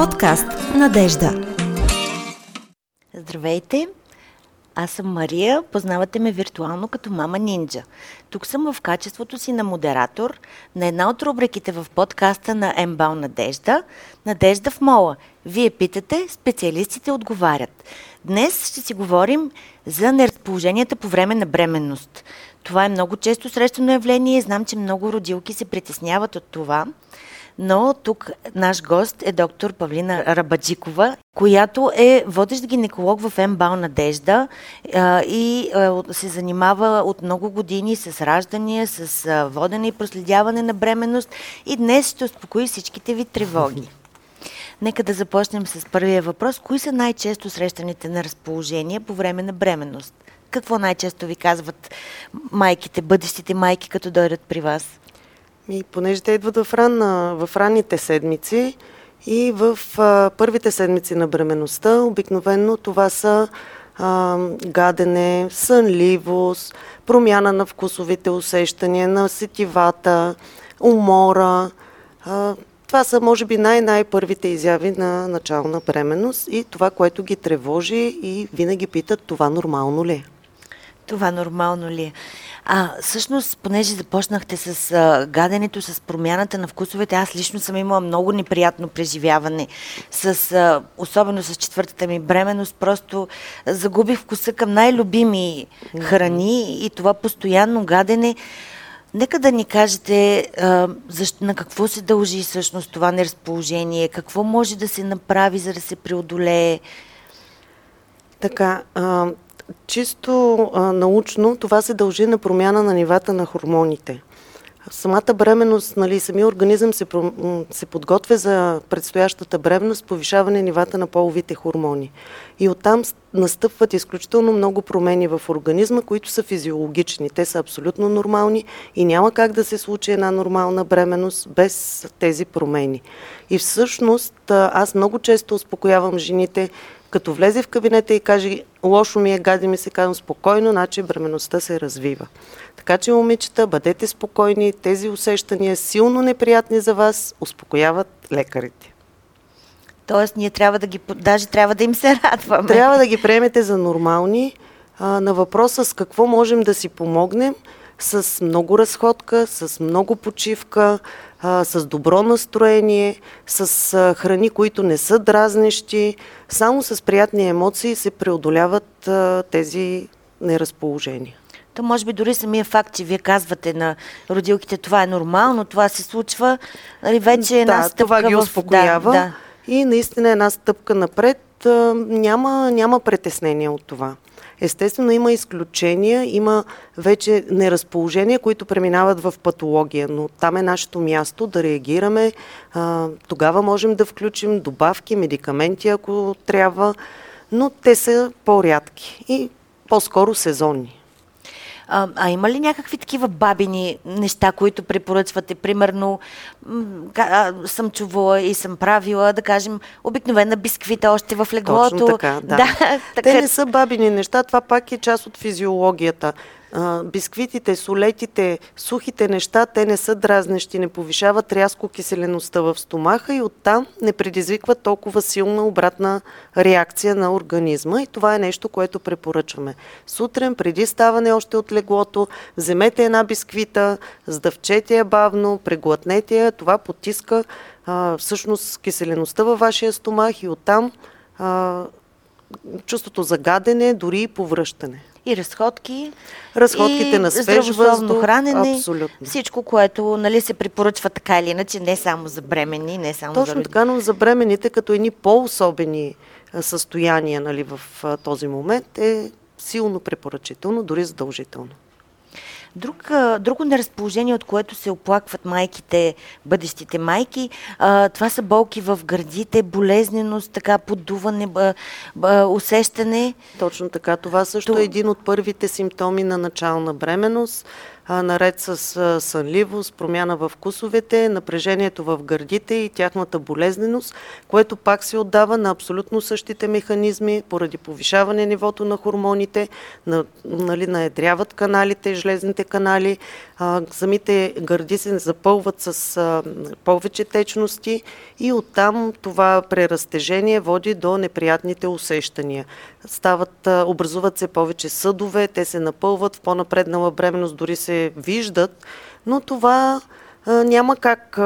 Подкаст Надежда. Здравейте! Аз съм Мария, познавате ме виртуално като Мама Нинджа. Тук съм в качеството си на модератор на една от рубриките в подкаста на Ембал Надежда, Надежда в мола. Вие питате, специалистите отговарят. Днес ще си говорим за неразположенията по време на бременност. Това е много често срещано явление и знам, че много родилки се притесняват от това. Но тук наш гост е доктор Павлина Рабаджикова, която е водещ гинеколог в МБАЛ Надежда а, и а, се занимава от много години с раждания, с а, водене и проследяване на бременност и днес ще успокои всичките ви тревоги. Нека да започнем с първия въпрос. Кои са най-често срещаните на разположение по време на бременност? Какво най-често ви казват майките, бъдещите майки, като дойдат при вас? И понеже те идват в, ранна, в ранните седмици и в а, първите седмици на бременността, обикновено това са а, гадене, сънливост, промяна на вкусовите усещания, на сетивата, умора. А, това са, може би, най-най-първите изяви на начало на бременност и това, което ги тревожи и винаги питат, това нормално ли е? Това нормално ли е? А, всъщност, понеже започнахте с а, гаденето, с промяната на вкусовете, аз лично съм имала много неприятно преживяване, с, а, особено с четвъртата ми бременност. Просто загубих вкуса към най-любими храни и това постоянно гадене. Нека да ни кажете а, защо, на какво се дължи всъщност това неразположение, какво може да се направи, за да се преодолее. Така, а, чисто а, научно това се дължи на промяна на нивата на хормоните. Самата бременност, нали, самия организъм се, се подготвя за предстоящата бременност, повишаване нивата на половите хормони. И оттам настъпват изключително много промени в организма, които са физиологични. Те са абсолютно нормални и няма как да се случи една нормална бременност без тези промени. И всъщност аз много често успокоявам жените, като влезе в кабинета и каже, лошо ми е, гади ми се, казвам спокойно, значи бременността се развива. Така че, момичета, бъдете спокойни, тези усещания, силно неприятни за вас, успокояват лекарите. Тоест, ние трябва да ги, даже трябва да им се радваме. Трябва да ги приемете за нормални. А, на въпроса с какво можем да си помогнем, с много разходка, с много почивка, а, с добро настроение, с а, храни, които не са дразнещи. Само с приятни емоции се преодоляват а, тези неразположения. То може би дори самия факт, че вие казвате на родилките това е нормално, това се случва, нали, вече е една да, стъпка това ги успокоява в... да, да. и наистина една стъпка напред. Няма, няма притеснение от това. Естествено има изключения, има вече неразположения, които преминават в патология, но там е нашето място да реагираме. А, тогава можем да включим добавки, медикаменти, ако трябва, но те са по-рядки и по-скоро сезонни. А, а има ли някакви такива бабини неща, които препоръчвате? Примерно, съм чувала и съм правила, да кажем, обикновена бисквита още в леглото. Точно така, да. да така... Те не са бабини неща, това пак е част от физиологията бисквитите, солетите, сухите неща, те не са дразнещи, не повишават рязко киселеността в стомаха и оттам не предизвикват толкова силна обратна реакция на организма. И това е нещо, което препоръчваме. Сутрин, преди ставане още от леглото, вземете една бисквита, сдъвчете я бавно, преглътнете я, това потиска а, всъщност киселеността във вашия стомах и оттам а, чувството за гадене, дори и повръщане и разходки. Разходките и на свеж въздух, хранене. Абсолютно. Всичко, което нали, се препоръчва така или иначе, не само за бремени, не само Точно за така, но за бремените, като едни по-особени състояния нали, в този момент, е силно препоръчително, дори задължително. Друг, друго неразположение, от което се оплакват майките, бъдещите майки, това са болки в гърдите, болезненост, така б, усещане. Точно така. Това също То... е един от първите симптоми на начална бременност. Наред с сънливост, промяна в вкусовете, напрежението в гърдите и тяхната болезненост, което пак се отдава на абсолютно същите механизми, поради повишаване нивото на хормоните, на, нали, наедряват каналите, жлезните канали, а, самите гърди се запълват с а, повече течности и оттам това преразтежение води до неприятните усещания. Стават, а, образуват се повече съдове, те се напълват, в по-напреднала бременност дори се виждат, но това няма как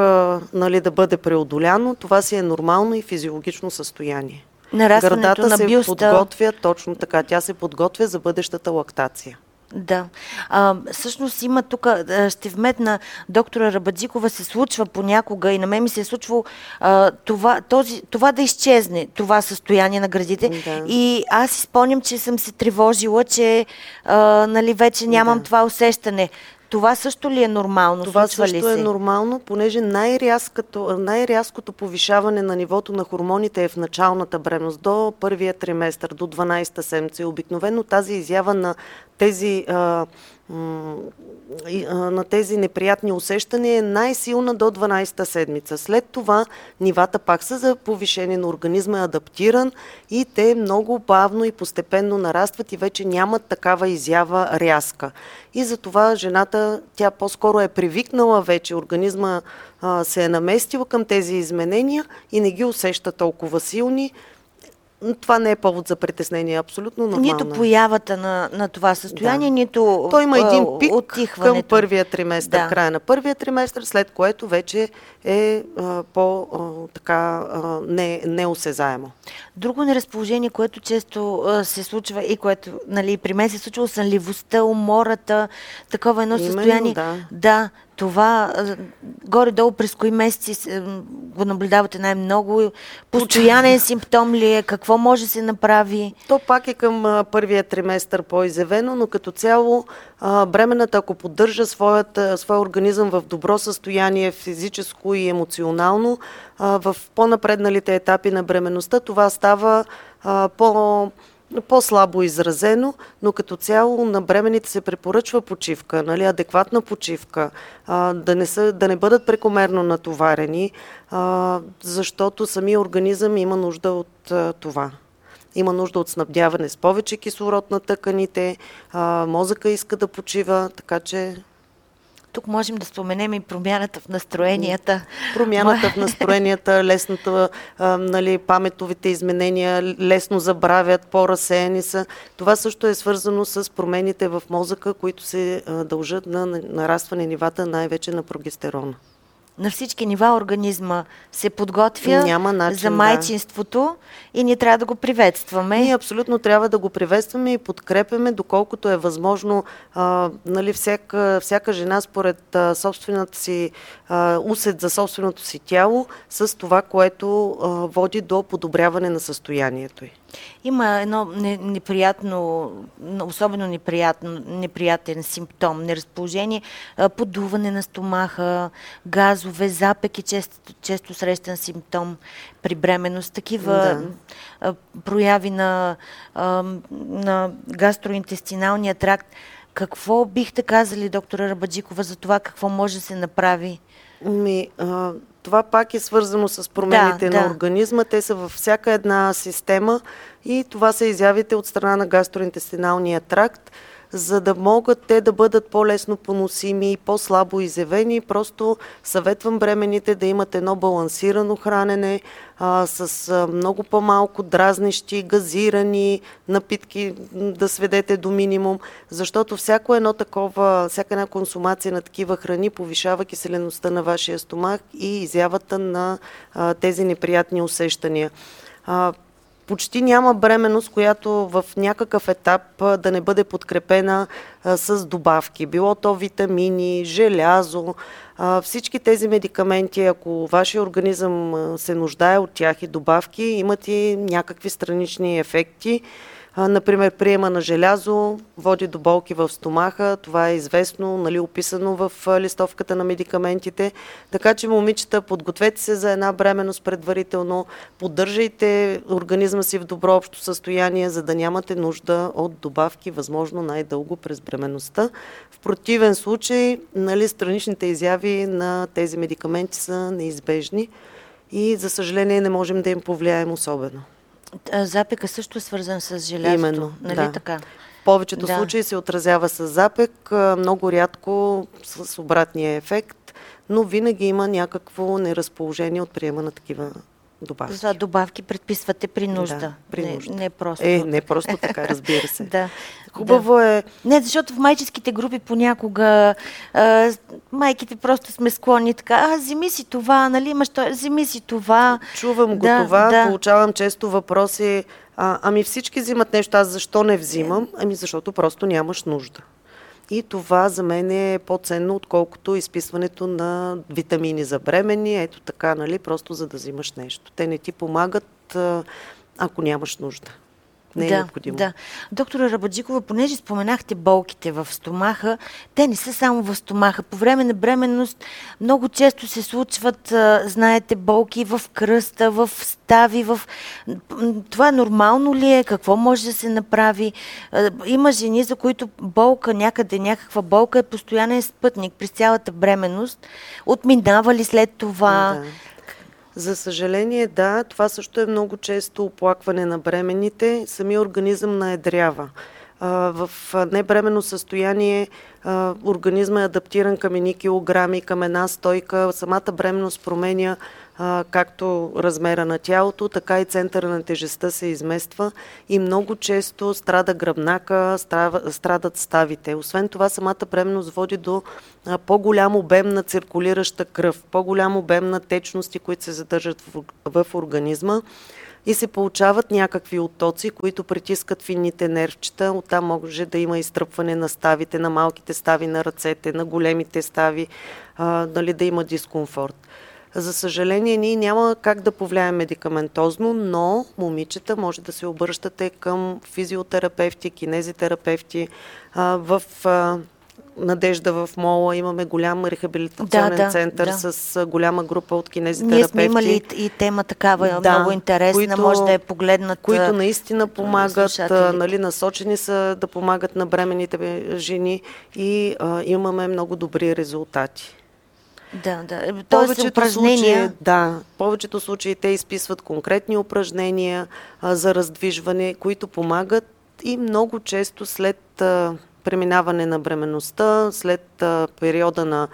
нали, да бъде преодоляно, това си е нормално и физиологично състояние. Гърдата на се бюста. подготвя точно така, тя се подготвя за бъдещата лактация. Да. А, всъщност има тук, ще вметна, доктора Рабаджикова се случва понякога и на мен ми се е случвало а, това, този, това да изчезне, това състояние на градите. Да. И аз спомням, че съм се тревожила, че а, нали, вече нямам Да. това усещане. Това също ли е нормално? Това Случва също е нормално, понеже най-рязкото, най-рязкото повишаване на нивото на хормоните е в началната бременност, до първия триместър, до 12-та седмица. И обикновено тази изява на тези, а, на тези неприятни усещания е най-силна до 12-та седмица. След това нивата пак са за повишение на организма, е адаптиран и те много бавно и постепенно нарастват и вече нямат такава изява рязка. И затова жената, тя по-скоро е привикнала вече, организма а, се е наместил към тези изменения и не ги усеща толкова силни. Това не е повод за притеснение, абсолютно нормално. Нито появата на, на това състояние, Да. нито Той има един пик към първия триместър, Да. края на първия триместър, след което вече е а, по а, така а, не, неосезаемо. Друго неразположение, което често а, се случва и което нали, при мен се е случва, сънливостта, умората, такова едно Именно, състояние. да. да, това горе-долу през кои месеци го наблюдавате най-много? Постоянен симптом ли е? Какво може да се направи? То пак е към първия триместър по-изявено, но като цяло бременната, ако поддържа своят, своя организъм в добро състояние, физическо и емоционално, в по-напредналите етапи на бременността, това става по по-слабо изразено, но като цяло на бременните се препоръчва почивка, нали, адекватна почивка, а, да, не са, да не бъдат прекомерно натоварени, а, защото самия организъм има нужда от а, това. Има нужда от снабдяване с повече кислород на тъканите, а, мозъка иска да почива, така че Тук можем да споменем и промяната в настроенията. промяната в настроенията, лесната, а, нали, паметовите изменения, лесно забравят, по-разсеяни са. Това също е свързано с промените в мозъка, които се дължат на на- нарастване нивата най-вече на прогестерона. На всички нива организма се подготвя Няма начин, за да. майчинството и ние трябва да го приветстваме. Ние абсолютно трябва да го приветстваме и подкрепяме, доколкото е възможно а, нали, всяка, всяка жена според а, собствената си а, усет за собственото си тяло с това, което а, води до подобряване на състоянието й. Има едно не, неприятно, особено неприятно, неприятен симптом, неразположение, подуване на стомаха, газове, запеки, често, често срещан симптом при бременност, такива Да. прояви на, на гастроинтестиналния тракт. Какво бихте казали, доктора Рабаджикова, за това какво може да се направи? Ми, а, това пак е свързано с промените Да, на да. организма. Те са във всяка една система и това са изявите от страна на гастроинтестиналния тракт. За да могат те да бъдат по-лесно поносими и по-слабо изявени, просто съветвам бременните да имат едно балансирано хранене а, с а, много по-малко дразнещи, газирани напитки да сведете до минимум, защото всяко едно такова, всяка една консумация на такива храни повишава киселеността на вашия стомах и изявата на а, тези неприятни усещания. Почти няма бременност, която в някакъв етап да не бъде подкрепена с добавки. Било то витамини, желязо, всички тези медикаменти, ако вашия организъм се нуждае от тях и добавки, имат и някакви странични ефекти. Например, приема на желязо води до болки в стомаха. Това е известно, нали, описано в листовката на медикаментите. Така че, момичета, подгответе се за една бременност предварително, поддържайте организма си в добро общо състояние, за да нямате нужда от добавки, възможно най-дълго през бременността. В противен случай, нали, страничните изяви на тези медикаменти са неизбежни и, за съжаление, не можем да им повлияем особено. Запека също е свързан с желязото. Именно, нали да. така? В повечето Да. случаи се отразява с запек, много рядко с обратния ефект, но винаги има някакво неразположение от приема на такива добавки. За добавки предписвате при нужда. Да, при не, нужда. не просто. Е, не просто така, разбира се. Да. Хубаво е, Не, защото в майческите групи понякога а, майките просто сме склонни така, а, вземи си това, нали имаш то, вземи си това. чувам го Да, това, да. получавам често въпроси, а, ами всички взимат нещо, аз защо не взимам? Ами защото просто нямаш нужда. И това за мен е по-ценно, отколкото изписването на витамини за бремени, ето така, нали, просто за да взимаш нещо. Те не ти помагат, ако нямаш нужда. Не е да, необходимо. Да. Доктора Рабаджикова, понеже споменахте болките в стомаха, те не са само в стомаха. По време на бременност много често се случват, знаете, болки в кръста, в стави, в... Това нормално ли е? Какво може да се направи? Има жени, за които болка някъде, някаква болка е постоянен спътник през цялата бременност. Отминава ли след това? Да. За съжаление, да, това също е много често оплакване на бременните. Самия организъм наедрява. В а, небременно състояние организма е адаптиран към едни килограми, към една стойка. Самата бременност променя както размера на тялото, така и центъра на тежестта се измества и много често страда гръбнака, страдат ставите. Освен това, самата бременност води до по-голям обем на циркулираща кръв, по-голям обем на течности, които се задържат в организма и се получават някакви оттоци, които притискат финните нервчета. Оттам може да има изтръпване на ставите, на малките стави на ръцете, на големите стави, а, нали, да има дискомфорт. За съжаление, ние няма как да повлияем медикаментозно, но момичета може да се обръщате към физиотерапевти, кинезитерапевти. В Надежда в Мола имаме голям рехабилитационен Да, да, център да. с голяма група от кинезитерапевти. Ние сме имали и, тема такава Да, много интересна, които- може да е погледнат. които наистина помагат, нали, насочени са да помагат на бременните жени и а, имаме много добри резултати. Да, да. Тоест упражнения. случаи, да, повечето случаи те изписват конкретни упражнения а, за раздвижване, които помагат и много често след а, преминаване на бременността, след а, периода на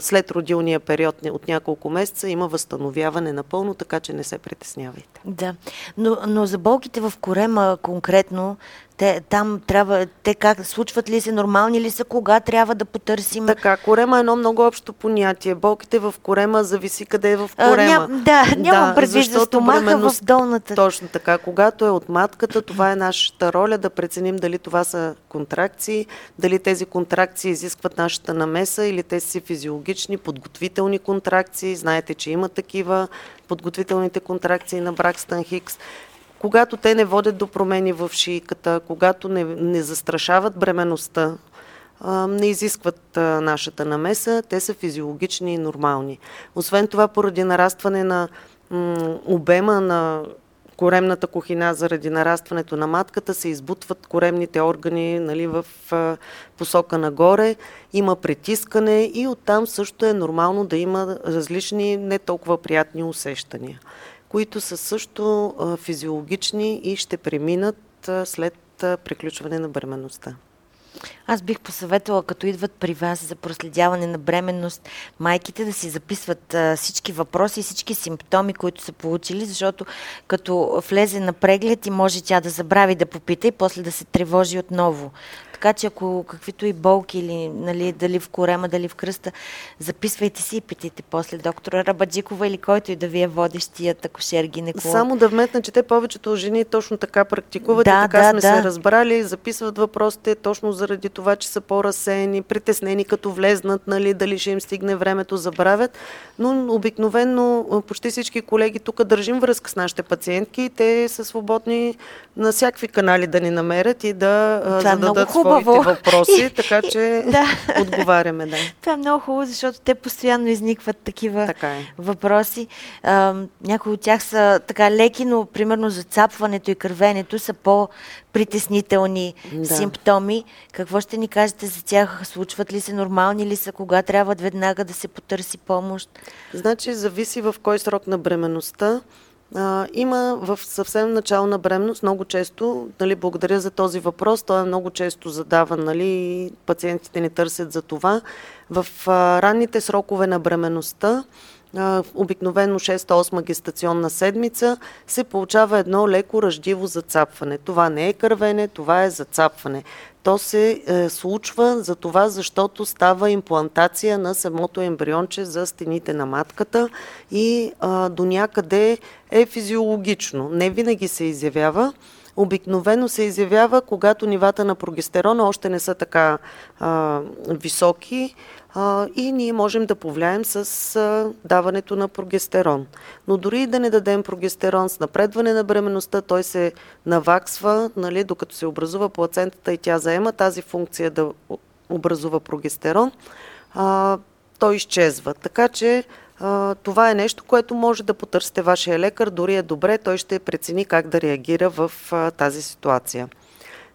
след родилния период от няколко месеца има възстановяване напълно, така че не се притеснявайте. Да. Но, но за болките в корема конкретно, те, там трябва, те как, случват ли се, нормални ли са, кога трябва да потърсим? Така, корема е едно много общо понятие. Болките в корема зависи къде е в А, корема. ням- да, нямам предвид за стомаха в бременност- долната. Точно така. Когато е от матката, това е нашата роля да преценим дали това са контракции, дали тези контракции изискват нашата намеса или те са физиологични, подготвителни контракции. Знаете, че има такива подготвителните контракции на Бракстън Хикс. Когато те не водят до промени в шийката, когато не, не застрашават бременността, не изискват нашата намеса, те са физиологични и нормални. Освен това, поради нарастване на обема на коремната кухина заради нарастването на матката се избутват коремните органи нали, в посока нагоре, има притискане и оттам също е нормално да има различни не толкова приятни усещания, които са също физиологични и ще преминат след приключване на бременността. Аз бих посъветвала, като идват при вас за проследяване на бременност, майките да си записват а, всички въпроси и всички симптоми, които са получили, защото като влезе на преглед и може тя да забрави да попита и после да се тревожи отново. Така че ако каквито и болки или нали, дали в корема, дали в кръста, записвайте си и питайте после доктора Рабаджикова или който и да ви е водещият акушер гинеколог. Само да вметна, че те повечето жени точно така практикуват Да, и така да, сме да. се разбрали, записват въпросите точно заради това, че са по-разсеяни, притеснени като влезнат, нали, дали ще им стигне времето, забравят. Но обикновено почти всички колеги тук държим връзка с нашите пациентки и те са свободни на всякакви канали да ни намерят и да Това е много зададат хубаво. въпроси, така че Да. отговаряме, да. Това е много хубаво, защото те постоянно изникват такива Така е. въпроси. А, някои от тях са така леки, но примерно зацапването и кървенето са по-притеснителни Да. симптоми. Какво ще ни кажете за тях? Случват ли се, нормални ли са, кога трябва веднага да се потърси помощ? Значи зависи в кой срок на бременността. А, има в съвсем начало на бременност много често, нали, благодаря за този въпрос, той е много често задаван, нали, пациентите ни търсят за това. В а, ранните срокове на бременността, обикновено 6-8 гестационна седмица, се получава едно леко ръждиво зацапване. Това не е кървене, това е зацапване. То се е, случва за това, защото става имплантация на самото ембрионче за стените на матката и а, до някъде е физиологично. Не винаги се изявява. Обикновено се изявява, когато нивата на прогестерона още не са така а, високи а, и ние можем да повлияем с а, даването на прогестерон. Но дори и да не дадем прогестерон с напредване на бременността, той се наваксва, нали, докато се образува плацентата и тя заема тази функция да образува прогестерон, а, той изчезва. Така че това е нещо, което може да потърсите вашия лекар, дори е добре, той ще прецени как да реагира в тази ситуация.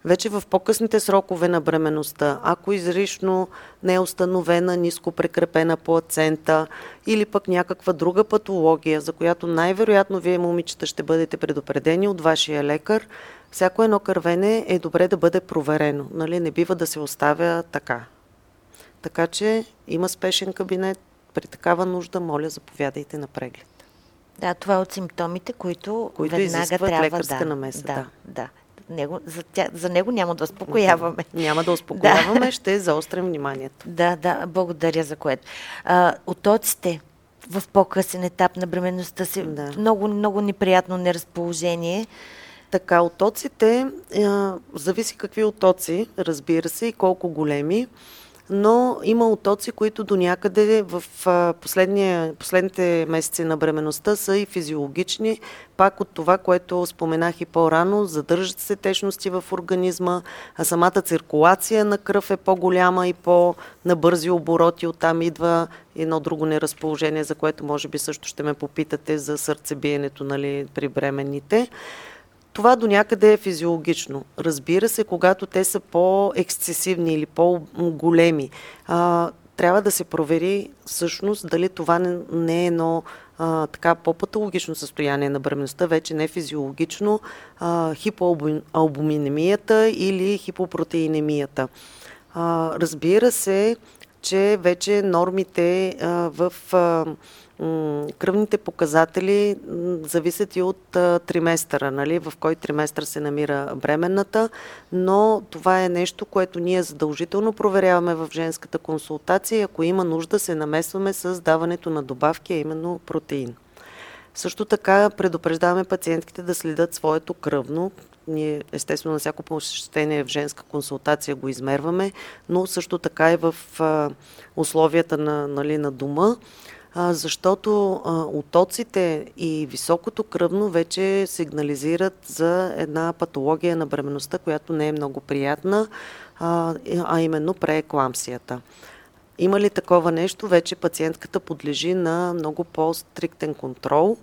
Вече в по-късните срокове на бременността, ако изрично не е установена ниско прекрепена плацента или пък някаква друга патология, за която най-вероятно вие, момичета, ще бъдете предупредени от вашия лекар, всяко едно кървене е добре да бъде проверено. Нали? Не бива да се оставя така. Така че има спешен кабинет. При такава нужда, моля, заповядайте на преглед. Да, това е от симптомите, които, Които веднага трябва лекарска да, намеса, Да, да. да. Него, за, тя, за него няма да успокояваме. Няма да успокояваме, ще заострим вниманието. Да, да, благодаря за което. А, отоците в по-късен етап на бременността си, Да. много, много неприятно неразположение. Така, отоците, а, зависи какви отоци, разбира се, и колко големи, но има отоци, които до някъде в последните месеци на бременността са и физиологични, пак от това, което споменах и по-рано, задържат се течности в организма, а самата циркулация на кръв е по-голяма и по-на бързи обороти, оттам идва едно друго неразположение, за което може би също ще ме попитате за сърцебиенето нали, при бременните. Това до някъде е физиологично. Разбира се, когато те са по-ексцесивни или по-големи, а, трябва да се провери всъщност дали това не, е едно а, така по-патологично състояние на бременността, вече не физиологично, а, хипоалбуминемията или хипопротеинемията. А, разбира се, че вече нормите а, в а, кръвните показатели зависят и от триместъра, нали, в кой триместър се намира бременната, но това е нещо, което ние задължително проверяваме в женската консултация и ако има нужда се намесваме с даването на добавки, а именно протеин. Също така предупреждаваме пациентките да следят своето кръвно. Ние, естествено, на всяко посещение в женска консултация го измерваме, но също така и в условията на, нали, на дома, защото отоците и високото кръвно вече сигнализират за една патология на бременността, която не е много приятна, а именно преекламсията. Има ли такова нещо, вече пациентката подлежи на много по-стриктен контрол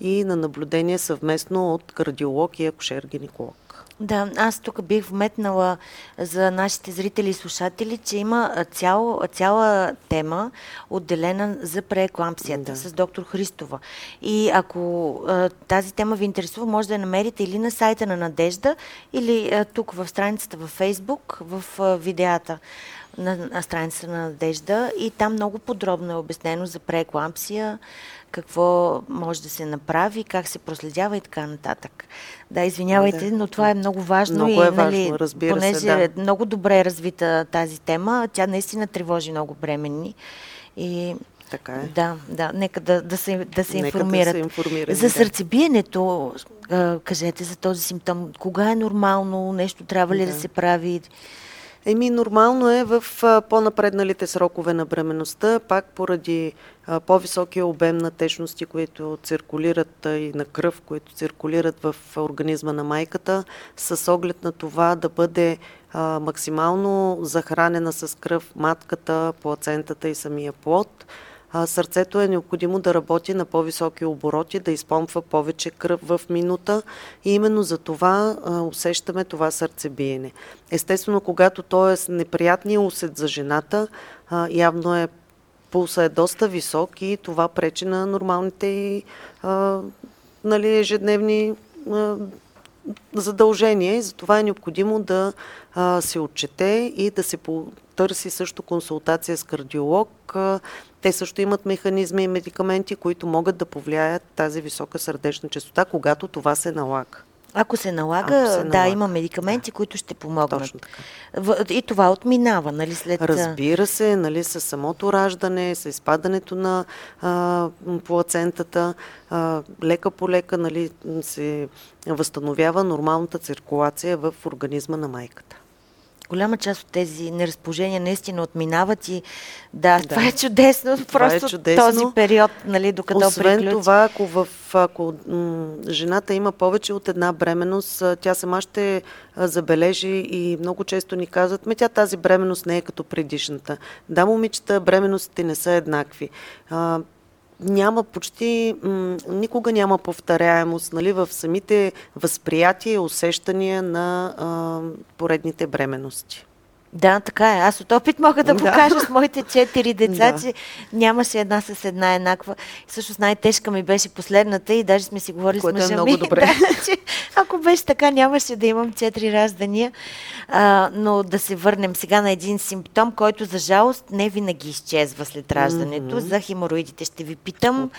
и на наблюдение съвместно от кардиолог и акушер-гинеколог. Да, аз тук бих вметнала за нашите зрители и слушатели, че има а, цял, цяла тема отделена за прееклампсията Да. с доктор Христова. И ако а, тази тема ви интересува, може да я намерите или на сайта на Надежда, или а, тук в страницата във Фейсбук, в а, видеята на, на страницата на Надежда. И там много подробно е обяснено за прееклампсия, какво може да се направи, как се проследява и така нататък. Да, извинявайте, Да, но това е много важно. Много и, е важно, нали, разбира понеже се, да. е много добре развита тази тема, тя наистина тревожи много бременни. И Така е. да, да, нека да, да се, да се Нека информират. Да се информират За да. сърцебиенето, кажете за този симптом. Кога е нормално? Нещо трябва ли да, Да. се прави? Еми, нормално е в по-напредналите срокове на бременността, пак поради по-високия обем на течности, които циркулират и на кръв, които циркулират в организма на майката, с оглед на това да бъде максимално захранена с кръв матката, плацентата и самия плод. Сърцето е необходимо да работи на по-високи обороти, да изпомпва повече кръв в минута и именно за това усещаме това сърцебиене. Естествено, когато то е неприятния усет за жената, явно е пулса е доста висок и това пречи на нормалните и, нали, ежедневни задължения и затова е необходимо да а, се отчете и да се потърси също консултация с кардиолог. А, те също имат механизми и медикаменти, които могат да повлияят тази висока сърдечна частота, когато това се налага. Ако се налага, Ако се да, налага. има медикаменти, които ще помогнат. Точно така. И това отминава, нали, след... Разбира се, нали, с самото раждане, с изпадането на а, плацентата, а, лека по лека нали, се възстановява нормалната циркулация в организма на майката. Голяма част от тези неразположения наистина отминават и да, Да. това е чудесно. Това е Просто чудесно. този период, нали, докато Освен приключи. това, ако, в, ако м, жената има повече от една бременност, тя сама ще забележи и много често ни казват, ме тя тази бременност не е като предишната. Да, момичета, бременностите не са еднакви. А, няма почти, никога няма повторяемост нали, в самите възприятия и усещания на а, поредните бременности. Да, така е. Аз от опит мога да Да. покажа с моите четири деца, Да. че нямаше една с една еднаква. Всъщност най-тежка ми беше последната и даже сме си говорили Което е с мъжа много ми. добре. Да, че ако беше така, нямаше да имам четири раждания. А, но да се върнем сега на един симптом, който за жалост не винаги изчезва след раждането. Мгм. За хемороидите ще ви питам.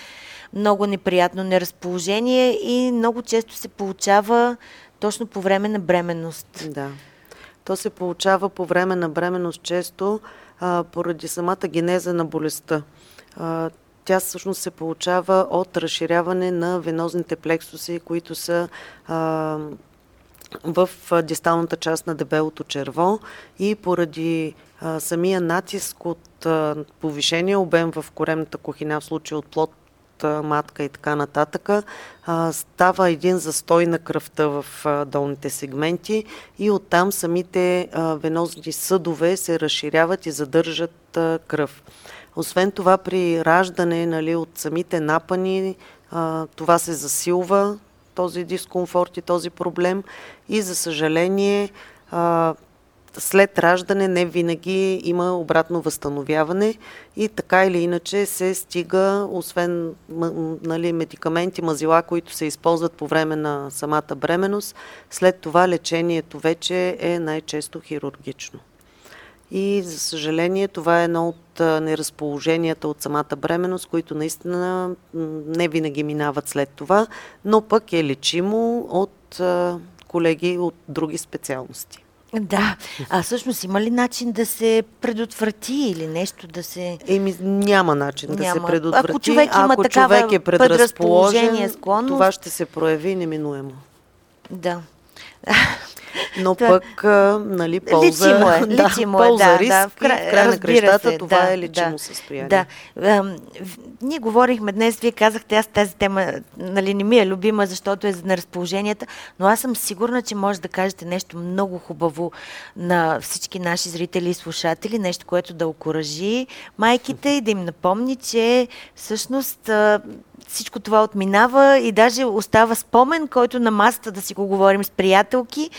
Много неприятно неразположение и много често се получава точно по време на бременност. Да. То се получава по време на бременност често а, поради самата генеза на болестта. А, тя всъщност се получава от разширяване на венозните плексуси, които са а, в дисталната част на дебелото черво и поради а, самия натиск от а, повишения обем в коремната кухина, в случай от плод матка и така нататък, става един застой на кръвта в долните сегменти и оттам самите венозни съдове се разширяват и задържат кръв. Освен това, при раждане нали, от самите напани, това се засилва, този дискомфорт и този проблем и за съжаление след раждане не винаги има обратно възстановяване и така или иначе се стига, освен нали, медикаменти, мазила, които се използват по време на самата бременност, след това лечението вече е най-често хирургично. И за съжаление това е едно от неразположенията от самата бременност, които наистина не винаги минават след това, но пък е лечимо от колеги от други специалности. Да. А всъщност има ли начин да се предотврати или нещо да се... Еми, няма начин да Няма. се предотврати. Ако човек има Ако такава човек е предразположен, склонност- това ще се прояви неминуемо. Да. Но пък, нали, полза... Лечимо е, да, лечимо е, полза, да, риск да. в края на разбира крещата се, това да, е лечимо да, състояние. Да. Ние говорихме днес, вие казахте, аз тази тема нали, не ми е любима, защото е за неразположенията, но аз съм сигурна, че може да кажете нещо много хубаво на всички наши зрители и слушатели, нещо, което да окоръжи майките и да им напомни, че всъщност всичко това отминава и даже остава спомен, който на масата да си го говорим с приятелки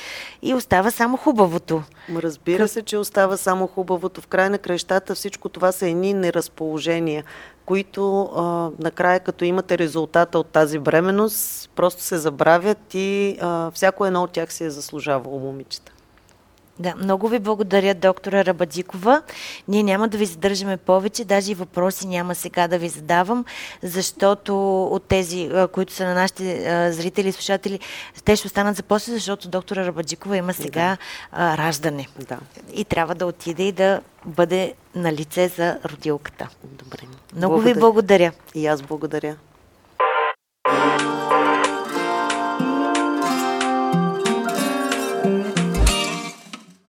и остава само хубавото. Разбира се, че остава само хубавото. В края на кращата всичко това са едни неразположения, които а, накрая, като имате резултата от тази бременност, просто се забравят и а, всяко едно от тях си е заслужавало момичета. Да, много ви благодаря, доктора Рабадикова. Ние няма да ви задържаме повече, даже и въпроси няма сега да ви задавам, защото от тези, които са на нашите зрители и слушатели, те ще останат за после, защото доктора Рабадикова има сега да. раждане. Да. И трябва да отиде и да бъде на лице за родилката. Добре. Много благодаря. ви благодаря. И аз благодаря.